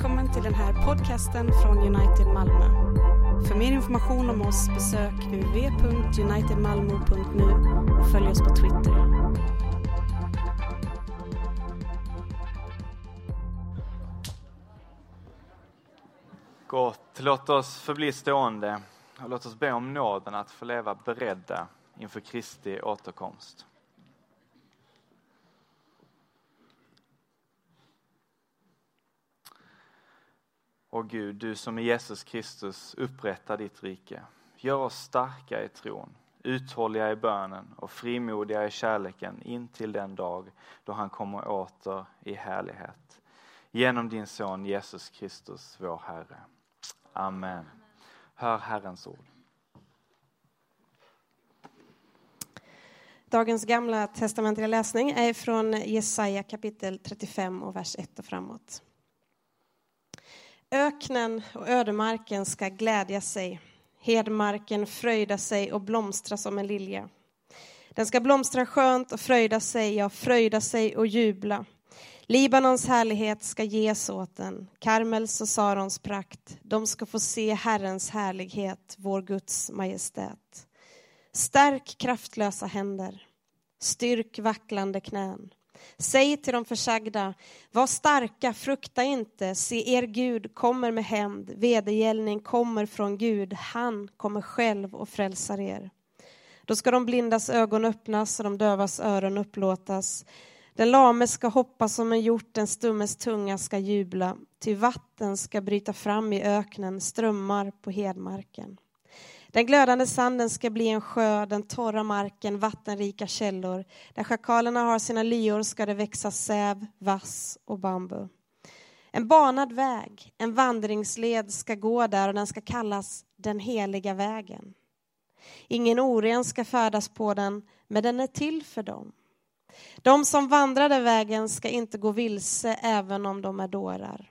Välkommen till den här podcasten från United Malmö. För mer information om oss besök uv.unitedmalmo.nu och följ oss på Twitter. Gott. Låt oss förbli stående och låt oss be om nåden att få leva beredda inför Kristi återkomst. Och Gud, du som i Jesus Kristus upprättar ditt rike. Gör oss starka i tron, uthålliga i bönen och frimodiga i kärleken in till den dag då han kommer åter i härlighet. Genom din son Jesus Kristus, vår Herre. Amen. Hør Herrens ord. Dagens gamla testamentliga läsning är från Jesaja kapitel 35 och vers 1 och framåt. Öknen och ödemarken ska glädja sig, hedmarken fröjda sig och blomstra som en lilja. Den ska blomstra skönt och fröjda sig, ja, fröjda sig och jubla. Libanons härlighet ska ges åt den, Karmels och Sarons prakt. De ska få se Herrens härlighet, vår Guds majestät. Stärk kraftlösa händer, styrk vacklande knän. Säg till de försagda, var starka, frukta inte, se er Gud kommer med hämnd, vedergällning kommer från Gud, han kommer själv och frälsar er. Då ska de blindas ögon öppnas och de dövas öron upplåtas. Den lame ska hoppa som en hjort, den stummes tunga ska jubla, ty vatten ska bryta fram i öknen, strömmar på hedmarken. Den glödande sanden ska bli en sjö, den torra marken vattenrika källor. Där schakalerna har sina lyor ska det växa säv, vass och bambu. En banad väg, en vandringsled ska gå där och den ska kallas den heliga vägen. Ingen oren ska färdas på den, men den är till för dem. De som vandrade vägen ska inte gå vilse även om de är dårar.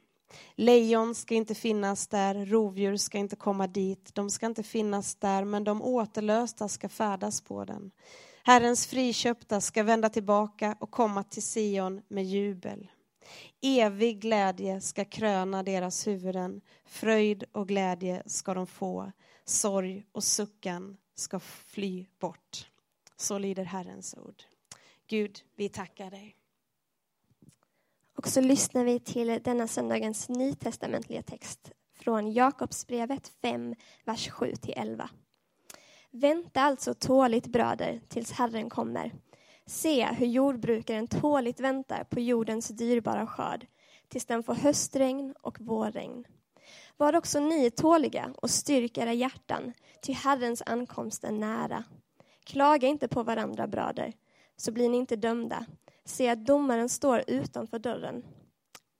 Lejon ska inte finnas där, rovdjur ska inte komma dit, de ska inte finnas där, men de återlösta ska färdas på den. Herrens friköpta ska vända tillbaka och komma till Sion med jubel. Evig glädje ska kröna deras huvuden, fröjd och glädje ska de få, sorg och suckan ska fly bort. Så lyder Herrens ord. Gud, vi tackar dig. Och så lyssnar vi till denna söndagens nytestamentliga text från Jakobsbrevet 5, vers 7-11. Vänta alltså tåligt bröder tills Herren kommer. Se hur jordbrukaren tåligt väntar på jordens dyrbara skörd tills den får höstregn och vårregn. Var också ni tåliga och styrk era hjärtan, ty Herrens ankomst är nära. Klaga inte på varandra, bröder, så blir ni inte dömda. Se att domaren står utanför dörren.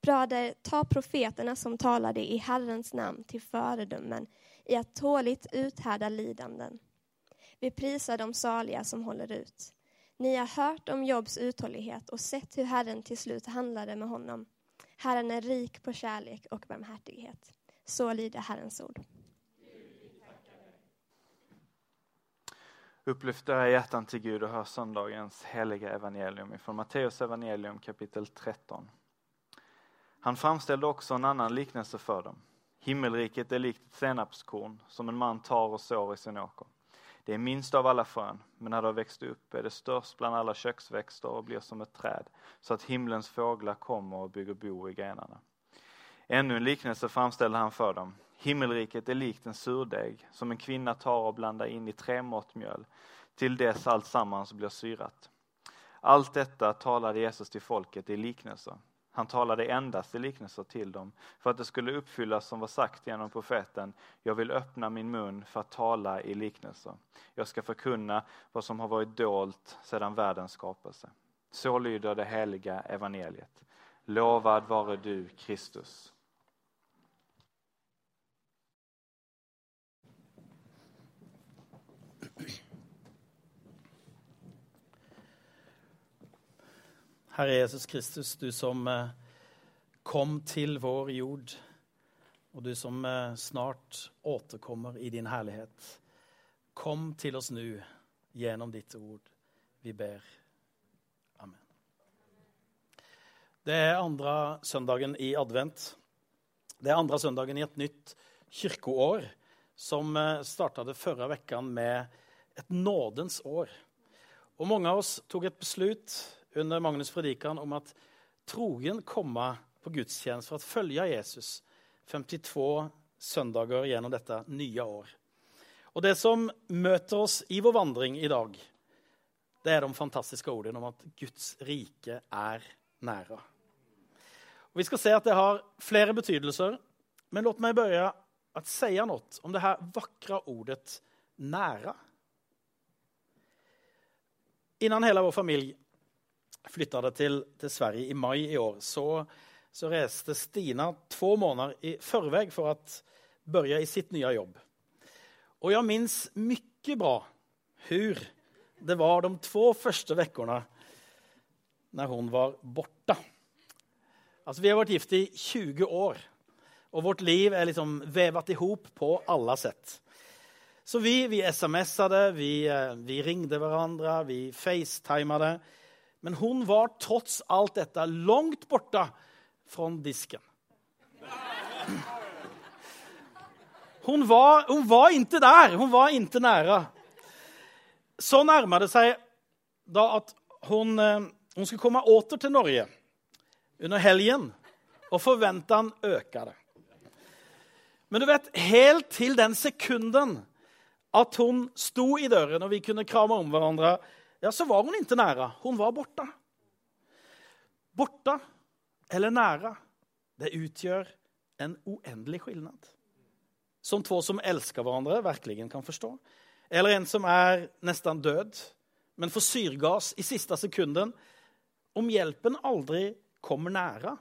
Bröder, ta profeterna som talade i Herrens namn till föredömen i att tåligt uthärda lidanden. Vi prisar de saliga som håller ut. Ni har hört om Jobs uthållighet och sett hur Herren till slut handlade med honom. Herren är rik på kärlek och barmhärtighet. Så lyder Herrens ord. Upplyft era hjärtan til Gud og hör søndagens hellige evangelium fra Matteus evangelium kapittel 13. Han framstilte også en annen liknelse for dem. Himmelriket er likt et senapskorn som en man tar og sår i sin åker. Det er minst av alle frön, men når det har växt upp är det størst bland alle köksväxter og blir som et träd, så at himlens fåglar kommer og bygger bo i grenene. Ännu en liknelse framställde han for dem. Himmelriket är likt en surdeg som en kvinna tar och blandar in i tre mått mjöl till dess allt sammans blir syrat. Allt detta talade Jesus till folket i liknelser. Han talade endast i liknelser till dem för att det skulle uppfyllas som var sagt genom profeten. Jag vill öppna min mun för att tala i liknelser. Jag ska förkunna vad som har varit dolt sedan världens skapelse. Så lyder det heliga evangeliet. Lovad vare du, Kristus. Herre Jesus Kristus, du som eh, kom til vår jord og du som eh, snart återkommer i din herlighet. Kom til oss nå gjennom ditt ord. Vi ber. Amen. Det er andre søndagen i advent. Det er andre søndagen i et nytt kirkeår som eh, starta det forrige vekkene med et nådens år. Og Mange av oss tok et beslut under Magnus predikan om at trogen komme på gudstjeneste for å følge Jesus 52 søndager gjennom dette nye år. Og Det som møter oss i vår vandring i dag, det er de fantastiske ordene om at Guds rike er nære. Og vi skal se at det har flere betydelser, men låt meg begynne å si noe om det her vakre ordet 'nære'. Innan hele vår familie flytta til, til, Sverige i mai i år, så, så reiste Stina to måneder i forveien for å begynne i sitt nye jobb. Og jeg minnes mye bra hur det var de to første ukene når hun var borte. Altså, vi har vært gift i 20 år, og vårt liv er liksom vevet i hop på alle sett. Så vi, vi SMS-a det, vi, eh, vi, ringte hverandre, vi facetima det. Men hun var trots alt dette langt borte fra disken. Hun var, hun var ikke der. Hun var ikke nære. Så nærma det seg da at hun, eh, hun skulle komme åter til Norge under helgen, og forventene øka det. Men du vet, helt til den sekunden at hun sto i døren og vi kunne krame om hverandre, ja, så var hun ikke næra. Hun var borte. Borte eller næra, det utgjør en uendelig skillnad. Som to som elsker hverandre, virkelig kan forstå. Eller en som er nesten død, men får syrgass i siste sekunden. Om hjelpen aldri kommer næra,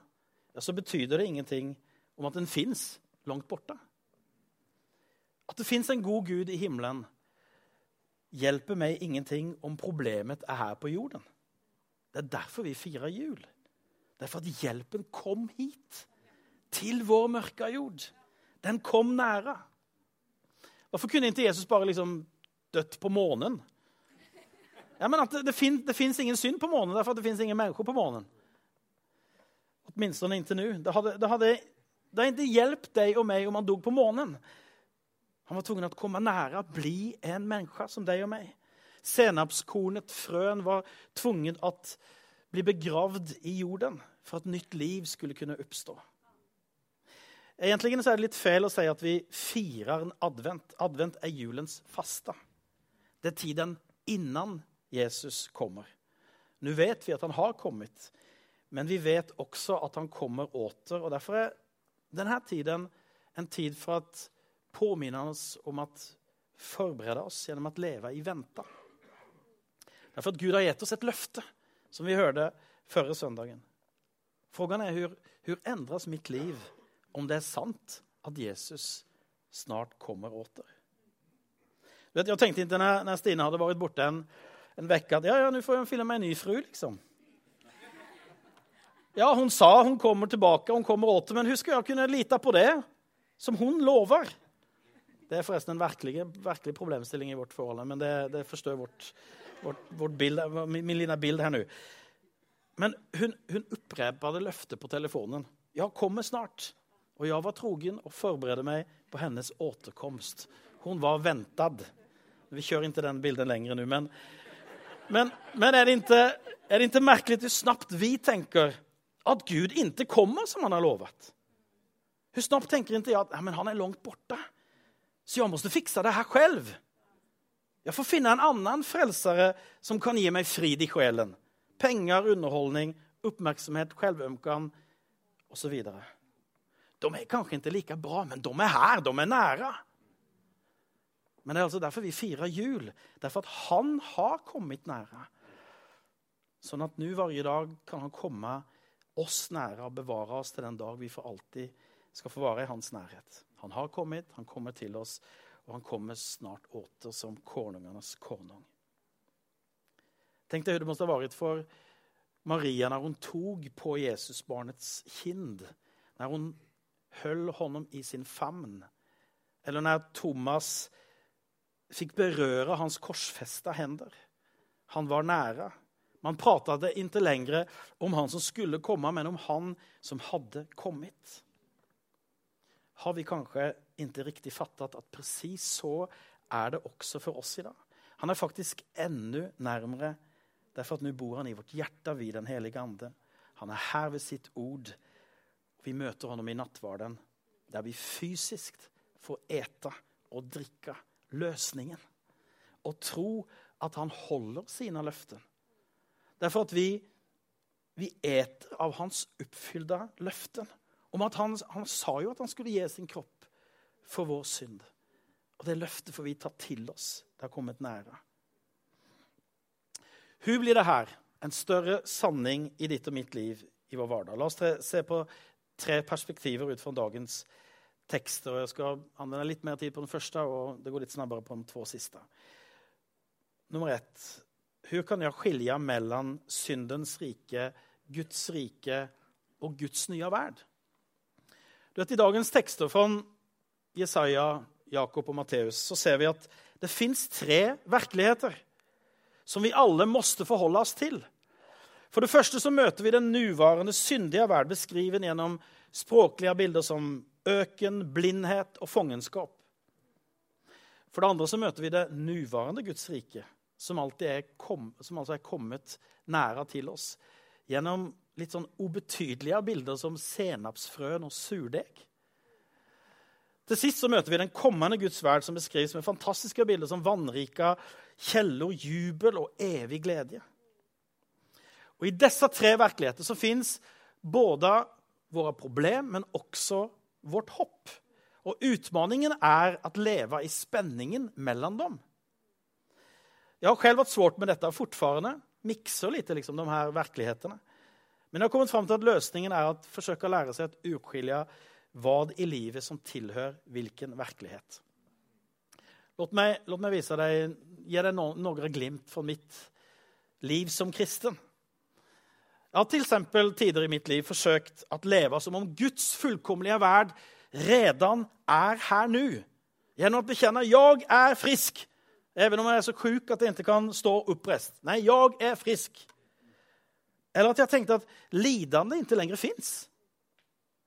ja, så betyder det ingenting om at den fins langt borte. At det fins en god Gud i himmelen, hjelper meg ingenting om problemet er her på jorden. Det er derfor vi firer jul. Det er for at hjelpen kom hit, til vår mørke jord. Den kom nære. Hvorfor kunne ikke Jesus bare liksom dødt på månen? Ja, men at Det, det, fins ingen synd på månen, derfor at det fins ingen mennesker på månen. Åtminstone inntil nå. Det hadde, det, hadde, det hadde ikke hjulpet deg og meg om han dog på månen. Han var tvungen til å komme nære, bli en menneske som deg og meg. Senapskornet, frøen, var tvunget til å bli begravd i jorden for at nytt liv skulle kunne oppstå. Egentlig er det litt feil å si at vi firer en advent. Advent er julens faste. Det er tiden innan Jesus kommer. Nå vet vi at han har kommet, men vi vet også at han kommer åter. og Derfor er denne tiden en tid for å påminne oss om at forberede oss gjennom å leve i vente. Derfor at Gud har gitt oss et løfte, som vi hørte forrige søndagen. Frågan er «Hur endres mitt liv om det er sant at Jesus snart kommer åter? Vet, jeg tenkte ikke når, når Stine hadde vært borte en, en uke, at ja, ja, nå får jeg finne meg en ny fru. liksom. Ja, hun sa hun kommer tilbake, hun kommer åter, men husk jeg kunne lite på det som hun lover. Det er forresten en virkelig, virkelig problemstilling i vårt forhold, men det, det forstår vårt, vårt, vårt bild, min lille bild her nå. Men hun, hun det løftet på telefonen. Ja, kommer snart. Og jeg var trogen og forberedte meg på hennes återkomst. Hun var ventad. Vi kjører ikke den bilden lenger nå, men, men, men er, det ikke, er det ikke merkelig hvor snabbt vi tenker at Gud ikke kommer som han har lovet. Hvor snabbt tenker ikke jeg at ja, men han er langt borte, så jeg måtte fikse det her selv. Jeg får finne en annen frelsere som kan gi meg frid i sjelen. Penger, underholdning, oppmerksomhet, selvømkan osv. De er kanskje ikke like bra, men de er her, de er nære. Men det er altså derfor vi firer jul. Derfor at han har kommet nære. Sånn at nå hver dag kan han komme oss nære og bevare oss til den dag vi for alltid skal få være i hans nærhet. Han har kommet, han kommer til oss, og han kommer snart åter som konungenes konung. Tenk deg hva det måtte ha vært for Maria når hun tok på Jesusbarnets kind, når hun holdt honom i sin famn, eller når Thomas fikk berøre hans korsfesta hender. Han var nære. Man pratet ikke lenger om han som skulle komme, men om han som hadde kommet. Har vi kanskje ikke riktig fattet at precis så er det også for oss i dag. Han er faktisk enda nærmere, derfor at nå bor han i vårt hjerte vid den helige Ande. Han er her ved sitt ord. Vi møter ham i nattvarden der vi fysisk får ete og drikke løsningen. Og tro at han holder sine løfter. Derfor at vi, vi eter av hans oppfylte löften. Om at han, han sa jo at han skulle ge sin kropp for vår synd. Og det løftet får vi ta til oss. Det har kommet nære. Hun blir det her en større sanning i ditt og mitt liv i vår vardag? La oss se på tre perspektiver utifrån dagens tekster. Jeg skal anvende litt mer tid på den første, og det går litt snabbere på de två siste. Nummer ett. Hvordan kan jeg skille mellom syndens rike, Guds rike og Guds nye värld? I dagens tekster fra Jesaja, Jakob og Matteus så ser vi at det fins tre virkeligheter som vi alle måtte forholde oss til. For det første så møter vi den nuværende syndige verden beskriven gjennom språklige bilder som øken, blindhet og fångenskap. For det andre så møter vi det nuværende Guds rike som alltid er, kom, som altså er kommet nära til oss genom lite sånn obetydliga bilder som senapsfrøen og surdeg. Til sist så møter vi den kommende Guds verd, som beskrivs med fantastiske bilder som vannrika kjeller, jubel og evig glede. Og I disse tre virkeligheter så fins både våre problem men også vårt hopp. Og utmaningen er å leve i spenningen mellom dem. Jeg har selv hatt svårt med dette och fortfarande mikser litt liksom, de her verkligheterna. Men jeg har kommet fram at løsningen er å forsøke å lære seg å urskilja hva i livet som tilhører hvilken verklighet. Låt meg, låt meg vise deg, gi deg no, noen glimt fra mitt liv som kristen. Jeg har til tider i mitt liv forsøkt å leve som om Guds fullkommelige verd redan er her nå, gjennom å bekjenne 'jeg er frisk, even om jeg er så sjuk at jeg ikke kan stå oppreist. Nei, jeg er frisk. Eller at jeg tenkte at lidande ikke lenger fins.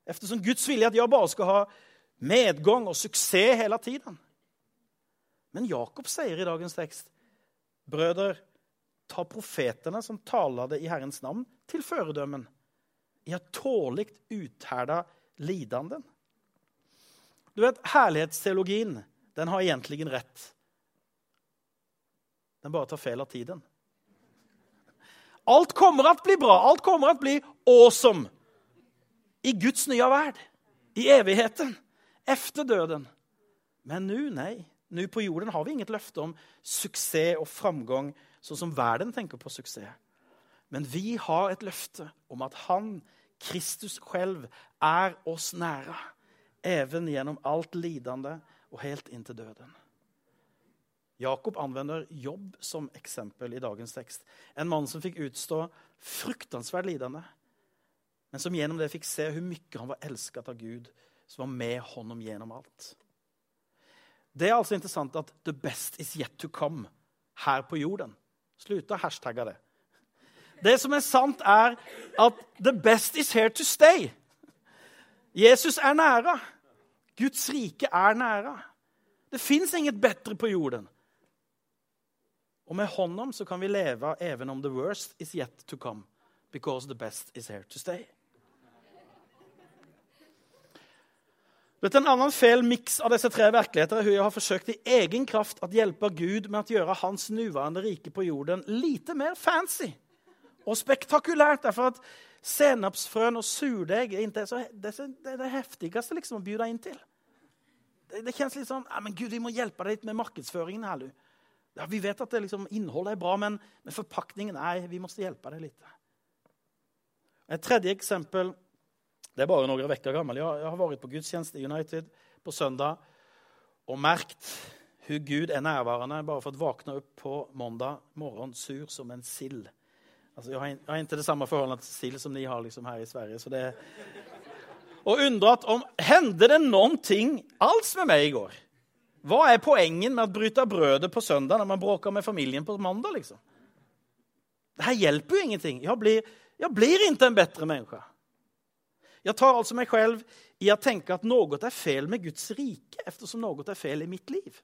Eftersom Guds vilje at jeg bare skal ha medgång og suksess hele tiden. Men Jakob sier i dagens tekst, brødre, ta profetene som talade i Herrens namn til føredømmen. i har tåligt uthärda lidanden. Du vet, herlighetsteologien, den har egentlig rett. Den bare tar fel av tiden. Allt kommer att bli bra, Alt kommer att bli awesome i Guds nye verd. i evigheten, efter døden. Men nå, nei. Nå på jorden har vi inget løfte om suksess og framgang, sånn som verden tenker på suksess. Men vi har et løfte om at han, Kristus selv, er oss nære. Even gjennom alt lidende og helt inn til döden. Jakob anvender Jobb som eksempel i dagens tekst. En mann som fikk utstå fruktansvært lidende, Men som gjennom det fikk se hvor mye han var elsket av Gud, som var med honom gjennom alt. Det er altså interessant at the best is yet to come her på jorden. Sluta hashtagge det. Det som er sant er at the best is here to stay. Jesus er nære. Guds rike er nære. Det fins inget bedre på jorden. Och med honom så kan vi leve even om the worst is yet to come. Because the best is here to stay. Vet, en annen fel mix av disse tre virkeligheter er jeg har forsøkt i egen kraft å hjelpe Gud med å gjøre hans nåværende rike på jorden lite mer fancy og spektakulært, derfor at senapsfrøen og surdeg er inte det, är det heftigste liksom å by deg inn til. Det, det kjennes litt sånn ja, men Gud, vi må hjelpe deg litt med markedsføringen her, nu. Ja, vi vet at liksom, innholdet er bra, men men forpakningen Nei, vi må hjelpe deg litt. Et tredje eksempel det er bare noen uker gammel. Jeg har vært på gudstjeneste i United på søndag og merket hvor Gud er nærværende. Bare for å vakna opp på måndag morgon sur som en sill. Altså, jeg har, ikke det samme forholdet til sill som ni har liksom her i Sverige. Så det Og undret om hendte det noen ting alls med meg i igår? Vad er poenget med å bryte brødet på søndag når man bråker med familjen på mandag? Liksom? Det her hjelper jo ingenting. Jeg blir, jeg blir ikke en bedre menneske. Jeg tar altså meg selv i å tenke at noe er fel med Guds rike eftersom noe er fel i mitt liv.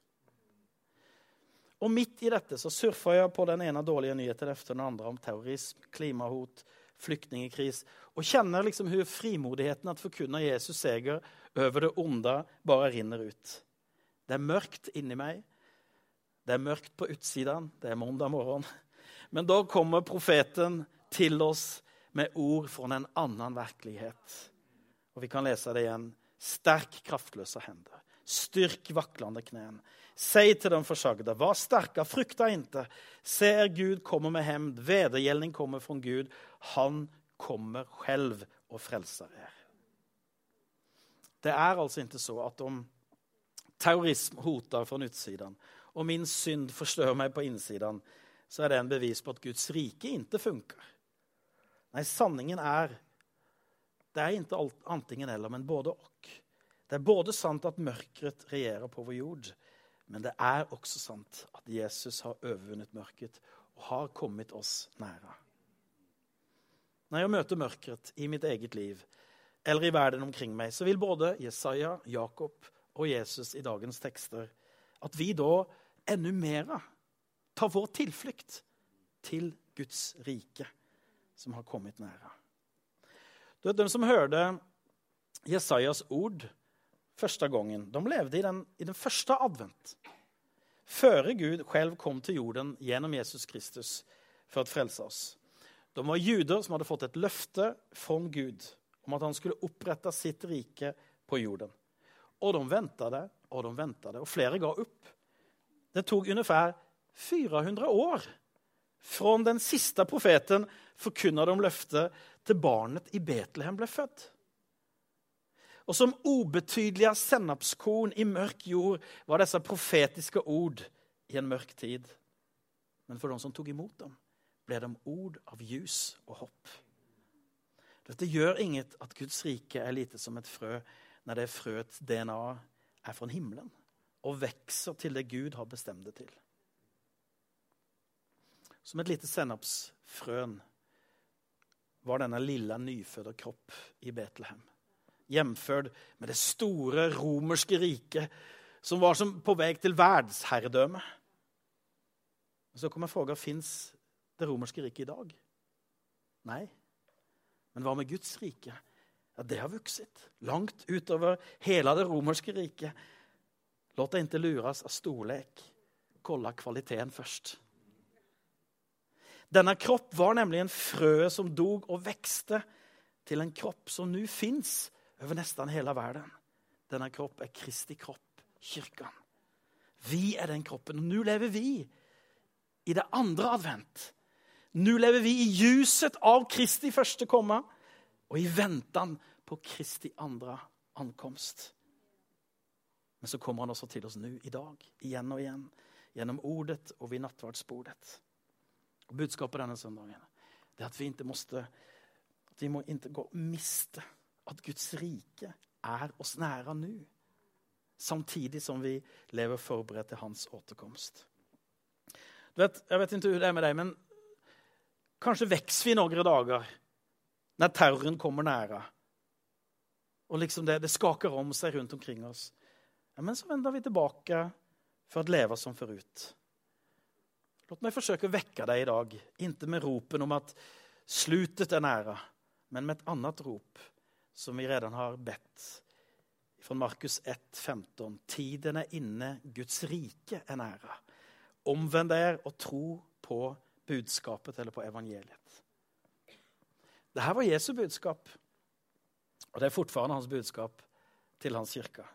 Og mitt i dette så surfar jeg på den ene dårlige nyheten efter den andre om terrorisme, klimahot, flyktingkris og kjenner liksom hvordan frimodigheten at forkunne Jesus seger over det onde bare rinner ut. Det er mørkt inni meg. Det er mørkt på utsiden. Det er måndag morgen. Men da kommer profeten til oss med ord fra en annen verklighet. Og vi kan lese det igjen. Sterk kraftløse hender. Styrk vaklende knän. Säg til den försagda, var starka, frukta inte. Se, er Gud kommer med hämnd, vedergällning kommer fra Gud. Han kommer selv og frelser er. Det er altså ikke så at om terrorism hotar från utsidan och min synd förstör mig på insidan så är det en bevis på att Guds rike inte funkar. Nej, sanningen är, det är inte alt, antingen eller, men både och. Det är både sant att mörkret regerar på vår jord, men det är också sant att Jesus har övervunnit mörkret och har kommit oss nära. När jag möter mörkret i mitt eget liv eller i världen omkring mig så vill både Jesaja, Jakob och Jesus i dagens tekster, at vi da enda mer tar vår tilflukt til Guds rike som har kommit nära. De som hørte Jesajas ord første gangen, de levde i den, i den første advent. Før Gud selv kom til jorden gjennom Jesus Kristus for å frelse oss. De var juder som hadde fått et løfte från Gud om at han skulle opprette sitt rike på jorden. Och de väntade och de väntade och flera gav upp. Det tog ungefär 400 år från den siste profeten förkunnade de løftet, til barnet i Betlehem ble født. Og som ubetydelige sennapskorn i mørk jord var disse profetiske ord i en mørk tid. Men for de som tok imot dem ble de ord av ljus og hopp. Dette gjør inget at Guds rike er lite som et frö när det frøets DNA er fra himmelen og vokser til det Gud har bestemt det til. Som et lite sennapsfrön var denne lille, nyfødte kropp i Betlehem Hjemført med det store romerske riket som var som på vei til verdsherredømme. Så kommer frågan, fins det romerske riket i dag. Nei. Men hva med Guds rike? Ja, det har vokst langt utover hele det romerske riket. Låt deg ikke lures av storlek. Kolla kvaliteten først. Denne kropp var nemlig en frø som dog og vekste til en kropp som nå fins over nesten hele verden. Denne kropp er Kristi kropp, kyrkan. Vi er den kroppen Og nå lever vi i det andre advent. Nå lever vi i ljuset av Kristi første komma och i ventan på Kristi andre ankomst. Men så kommer han også til oss nå i dag, igjen og igjen. Gjennom ordet og ved nattverdsbordet. Och budskapet søndagen det er at vi ikke måste, at vi må ikke gå miste at Guds rike er oss nære nå. Samtidig som vi lever forberedt til hans återkomst. Vet, jeg vet ikke hvordan det er med deg, men kanskje vokser vi noen dagar när terroren kommer nære. Og liksom det, det skaker om seg rundt omkring oss. Ja, men så vender vi tilbake for å leve som forut. Låt å vekke deg i dag, inntil med ropen om at slutet er nære, men med et annet rop som vi redan har bedt. Från Markus 1.15. Tiden er inne, Guds rike er nære. Omvend dere og tro på budskapet eller på evangeliet. Det här var Jesu budskap. og det er fortfarande hans budskap til hans kyrka.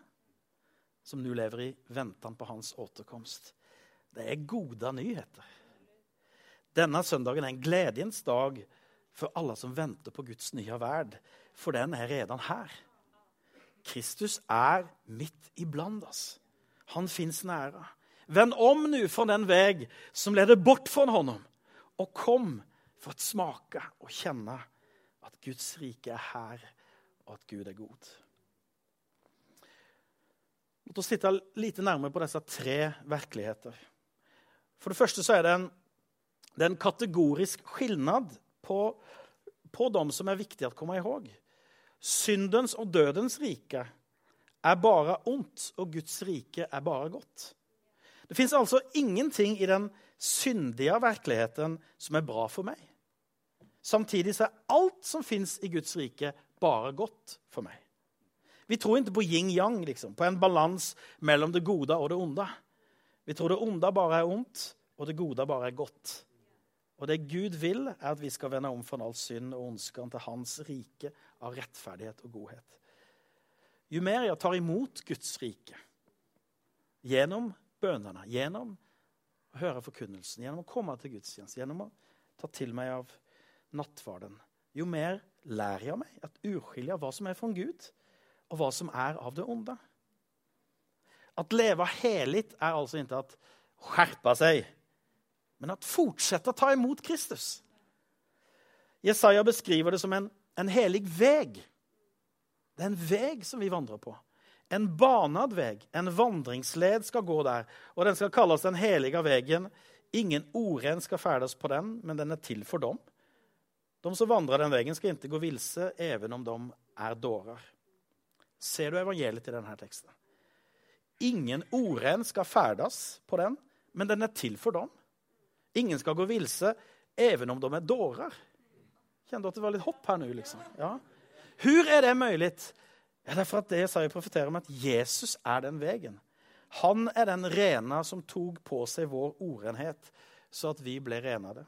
Som nu lever i ventan på hans återkomst. Det er gode nyheter. Denne søndagen er en gledens dag for alle som venter på Guds nye verd, for den er redan her. Kristus er midt iblant oss. Han fins næra. Vend om nu fra den veg som leder bort fra honom og kom for å smake og kjenne att Guds rike er her, og at Gud er god. Låt oss titte lite nærmere på disse tre virkeligheter. For det første så er det en, det er en kategorisk skillnad på, på de som er viktiga å komme ihåg. Syndens og dødens rike er bare ondt, og Guds rike er bare godt. Det fins altså ingenting i den syndige virkeligheten som er bra for meg. Samtidig så er alt som fins i Guds rike, bare godt for meg. Vi tror ikke på yin-yang, liksom, på en balanse mellom det gode og det onde. Vi tror det onde bare er ondt, og det gode bare er godt. Og det Gud vil, er at vi skal vende om fra all synd og ondskap til Hans rike av rettferdighet og godhet. Jumeria tar imot Guds rike gjennom bønnene, gjennom å høre forkunnelsen, gjennom å komme til gudstjeneste, gjennom å ta til meg av nattvarden, jo mer lærer jeg meg at urskilje hva som er fra Gud, og hva som er av det onde. At leve helig er altså ikke at skjerpe seg, men at fortsette å ta imot Kristus. Jesaja beskriver det som en, en helig veg. Det er en veg som vi vandrer på. En banad veg, en vandringsled, skal gå der. Og den skal kalles den heliga vegen. Ingen oren skal ferdes på den, men den er til for dem. De som vandrer den veien, skal ikke gå vilse, even om de er dårer. Ser du evangeliet i denne teksten? Ingen oren skal ferdes på den, men den er til for dem. Ingen skal gå vilse, even om de er dårer. Kjente at det var litt hopp her nå? liksom? Ja. Hvor er det mulig? Ja, det er for at det Jesaja profeterer om at Jesus er den veien. Han er den rena som tok på seg vår orenhet, så at vi ble renede.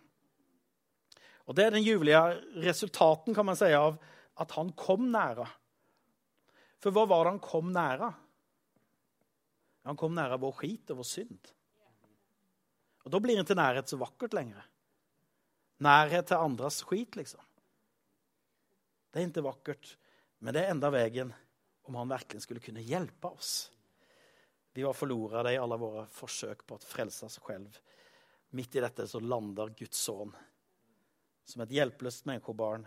Og Det er den juvelige resultaten kan man si, av at han kom nære. For hva var det han kom nære? Han kom nære vår skit og vår synd. Og Da blir ikke nærhet så vakkert lenger. Nærhet til andres skit, liksom. Det er ikke vakkert, men det er enda veien om han virkelig skulle kunne hjelpe oss. Vi var forlora i alle våre forsøk på å frelse oss selv. Midt i dette så lander Guds sønn som et hjelpeløst menneskebarn.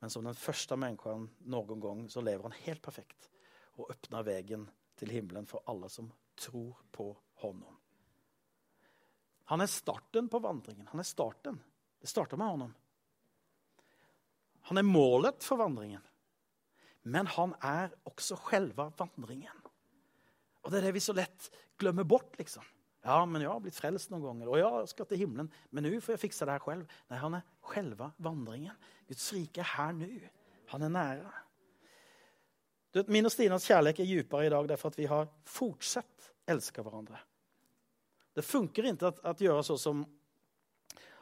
Men som den første mennesken noen gang så lever han helt perfekt og åpner veien til himmelen for alle som tror på honom. Han er starten på vandringen. Han er starten. Det starter med honom. Han er målet for vandringen. Men han er også selve vandringen. Og Det er det vi så lett glemmer bort. liksom. Ja, men jeg har blitt frelst noen ganger, og jeg skal til himmelen. Men nå får jeg fikse det her selv. Nei, han er selve vandringen. Guds rike er her nå. Han er nære. Du, min og Stinas kjærlighet er dypere i dag derfor at vi har fortsatt elsket hverandre. Det funker ikke at gjøre sånn som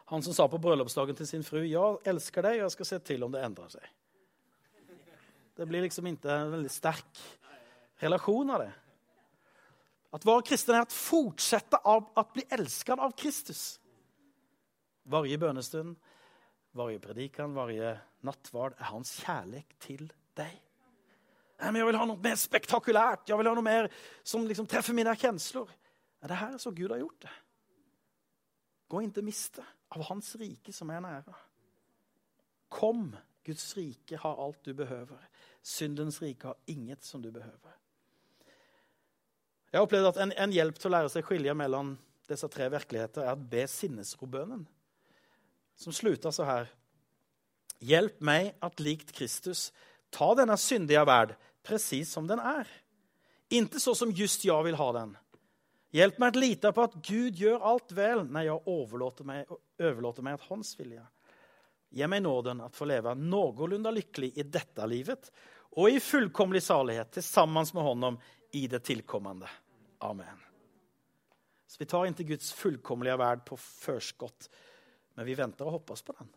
han som sa på bryllupsdagen til sin fru 'Jeg elsker deg, og jeg skal se til om det endrer seg'. Det blir liksom ikke en veldig sterk relasjon av det. At være kristen er å fortsette av å bli elsket av Kristus. Varje bønnestund, varje predikan, varje nattvard er hans kjærlighet til deg. Men Jeg vil ha noe mer spektakulært, jeg vil ha noe mer som liksom treffer mine kjensler. Er Det her er så Gud har gjort det. Gå ikke miste av Hans rike som er nære. Kom, Guds rike har alt du behøver. Syndens rike har inget som du behøver. Jeg har opplevd at en, en hjelp til å lære seg skilje mellom disse tre virkeligheter er å be sinnesrobønnen, som slutter så her. Hjelp meg at likt Kristus ta denne syndige verd presis som den er. Ikke så som just jeg vil ha den. Hjelp meg å lite på at Gud gjør alt vel når jeg overlåter meg, overlåter meg at Hans vilje. Gi meg nåden at få leve noenlunde lykkelig i dette livet og i fullkomlig salighet sammen med Honom i det tilkommende. Amen. Så vi tar inntil Guds fullkommelige verd på førskott, men vi venter og hoppas på den.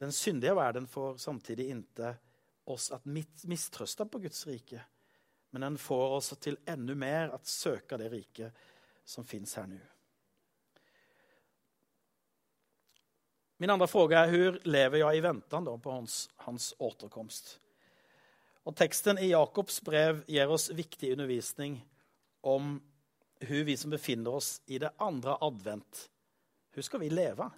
Den syndige verden får samtidig ikke oss at mistrøste på Guds rike men den får oss til enda mer at søke det riket som fins her nå. Min andre fråga er hvor lever jeg i ventan på hans, hans återkomst? Og Teksten i Jakobs brev gir oss viktig undervisning om hvordan vi som befinner oss i det andre advent, hvordan skal vi leve?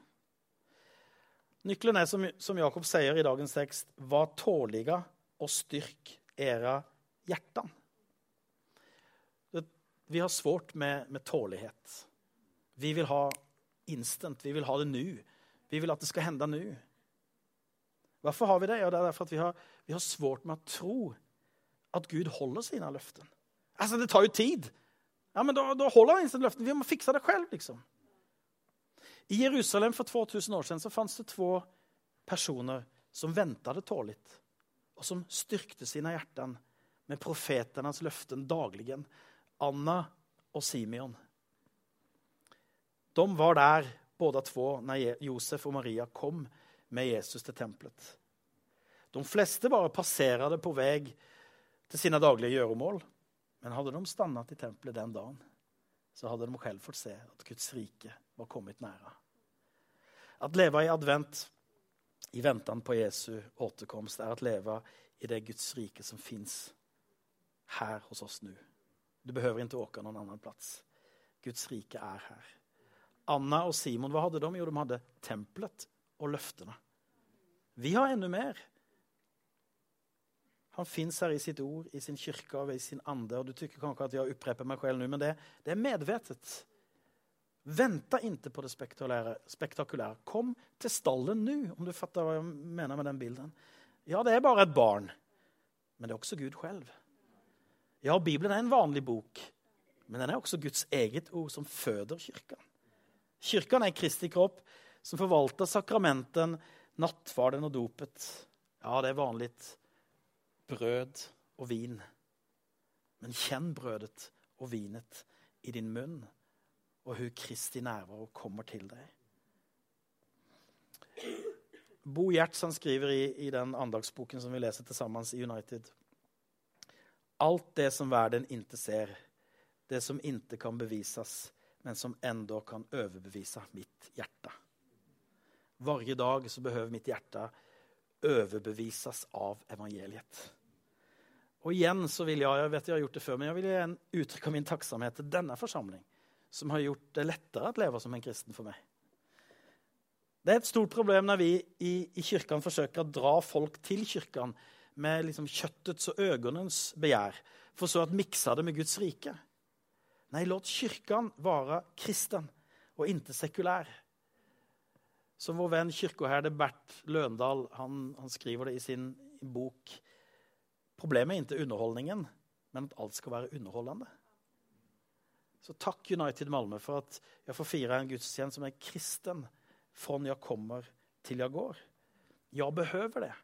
Nøkkelen er, som, som Jakob sier i dagens tekst, var tåliga og styrk era hjertan. Vi har svårt med, med tålighet. Vi vil ha instant, vi vil ha det nå. Vi vil at det skal hende nå. Hvorfor har vi det? Ja, det er derfor at vi har, vi har svårt med å tro at Gud holder sine løften. Altså, Det tar jo tid. Ja, men Da, da holder han sine løften. Vi må fikse det selv, liksom. I Jerusalem for 2000 år siden så fantes det to personer som venta det tåligt, og som styrkte sine hjerter med profetenes løften dagligen. Anna og Simeon. De var der både när Josef og Maria kom med Jesus til tempelet. De fleste bare passerade på vei til sine daglige gjøremål. Men hadde de stannet i tempelet den dagen, så hadde de selv fått se at Guds rike var kommet nære. At leve i advent i ventan på Jesu återkomst er å leve i det Guds rike som fins her hos oss nå. Du behøver ikke åke noen annen plass. Guds rike er her. Anna og Simon, hva hadde de? Jo, de hadde tempelet og løftene. Vi har enda mer. Han fins her i sitt ord, i sin kirke og i sin ande. og Du tykker kanskje at jeg oppreper meg selv nå, men det, det er medvetet. Venta ikke på det spektakulære. Kom til stallen nå, om du fatter hva jeg mener med den bilden. Ja, det er bare et barn, men det er også Gud selv. Ja, Bibelen er en vanlig bok, men den er også Guds eget ord som føder kirken. Kirken er Kristi kropp som forvalter sakramenten, nattvarden og dopet. Ja, det er vanlig brød og vin. Men kjenn brødet og vinet i din munn, og hun Kristi nærvær kommer til deg. Bo Gjertsen skriver i, i den andagsboken som vi leser til sammen i United. Alt det som verden ikke ser, det som ikke kan bevises, men som enda kan overbevise mitt hjerte. Varje dag så behøver mitt hjerte overbevises av evangeliet. Og igjen så vil jeg, jeg vet jeg har gjort det før, men jeg vil igjen uttrykke min takksomhet til denne forsamling, som har gjort det lettere å leve som en kristen for meg. Det er et stort problem når vi i, i kirken forsøker å dra folk til kirken med liksom kjøttets og øynens begjær, for så å mikse det med Guds rike. Nei, låt kirken være kristen og ikke sekulær. Som vår venn kirkeherde Bert Løndal han, han skriver det i sin bok. Problemet er ikke underholdningen, men at alt skal være underholdende. Så takk United Malmö for at jeg får fire en gudstjeneste som er kristen fra jeg kommer til jeg går. Jeg behøver det.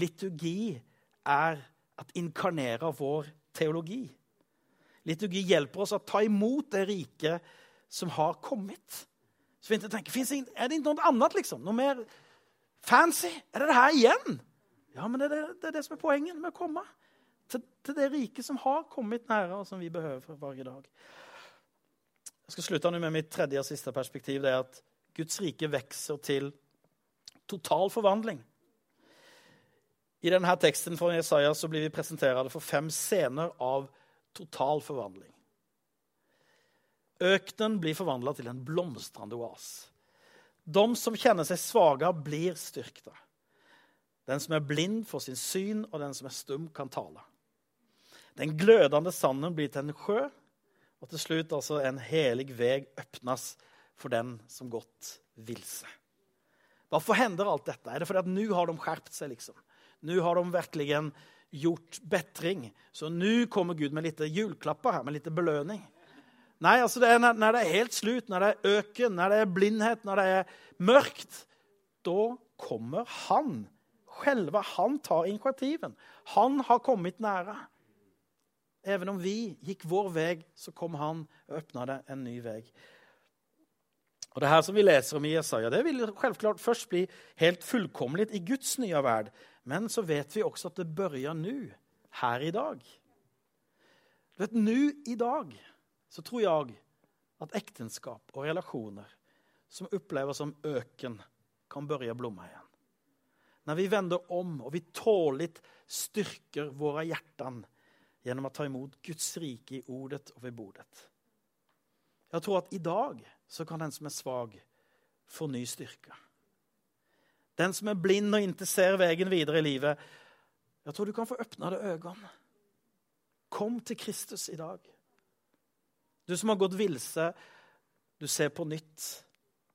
Liturgi er at inkarnere vår teologi. Liturgi hjelper oss å ta imot det riket som har kommet. Så vi å tenker, Er det ikke noe annet? liksom? Noe mer fancy? Er det det her igjen? Ja, men det er det, det, er det som er poenget med å komme. Til, til, det riket som har kommet nære, og som vi behøver hver dag. Jeg skal slutte nå med mitt tredje og siste perspektiv. Det er at Guds rike vokser til total forvandling. I denne teksten fra Jesaja så blir vi presentert for fem scener av total forvandling. Øknen blir forvandla til en blomstrende oas. De som kjenner seg svake, blir styrkta. Den som er blind, får sin syn, og den som er stum, kan tale. Den glødende sanden blir til en sjø, og til slutt altså en helig vei åpnes for den som godt vilse. Hvorfor hender alt dette? Er det fordi at nå har de skjerpet seg? liksom? Nå har de virkelig gjort bättring. Så nå kommer Gud med litt julklapper her, med litt belønning. Nei, altså det er når, det er helt slut, når det er øken, når det er blindhet, når det er mørkt, da kommer han. Selve han tar initiativen. Han har kommet nære. Even om vi gikk vår vei, så kom han og åpna det en ny vei. Og Det her som vi leser om i Jesaja, det vil selvklart først bli helt fullkomlig i Guds nye verd. Men så vet vi også at det begynner nå, her i dag. Du vet, Nå i dag så tror jeg at ekteskap og relasjoner som oppleves som øken, kan børje blomme igjen. Når vi vender om og vi tålig styrker våre hjerter gjennom å ta imot Guds rike i ordet og ved bordet. Jeg tror at i dag så kan den som er svak, få ny styrke. Den som er blind og ikke ser veien videre i livet. Jeg tror du kan få åpna det øynene. Kom til Kristus i dag. Du som har gått vilse, du ser på nytt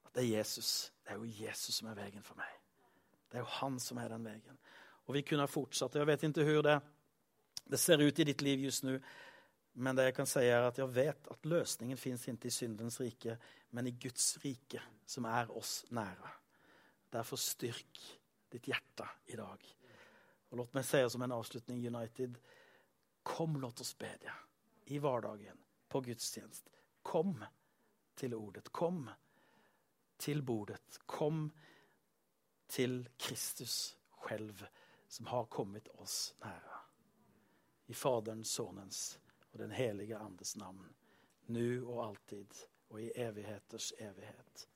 at det er Jesus. Det er jo Jesus som er veien for meg. Det er jo han som er den veien. Og vi kunne ha fortsatt. Jeg vet ikke hvordan det, det ser ut i ditt liv just nu. Men det jeg kan si er at jeg vet at løsningen fins ikke i syndens rike, men i Guds rike som er oss nære. Derfor styrk ditt hjerte i dag. Og låt meg si som en avslutning United, kom låt oss bedja i vardagen på gudstjänst. Kom til ordet, kom til bordet, kom til Kristus selv, som har kommet oss nære. I Faderns, Sønnens og den hellige Andes namn. Nu og alltid og i evigheters evighet.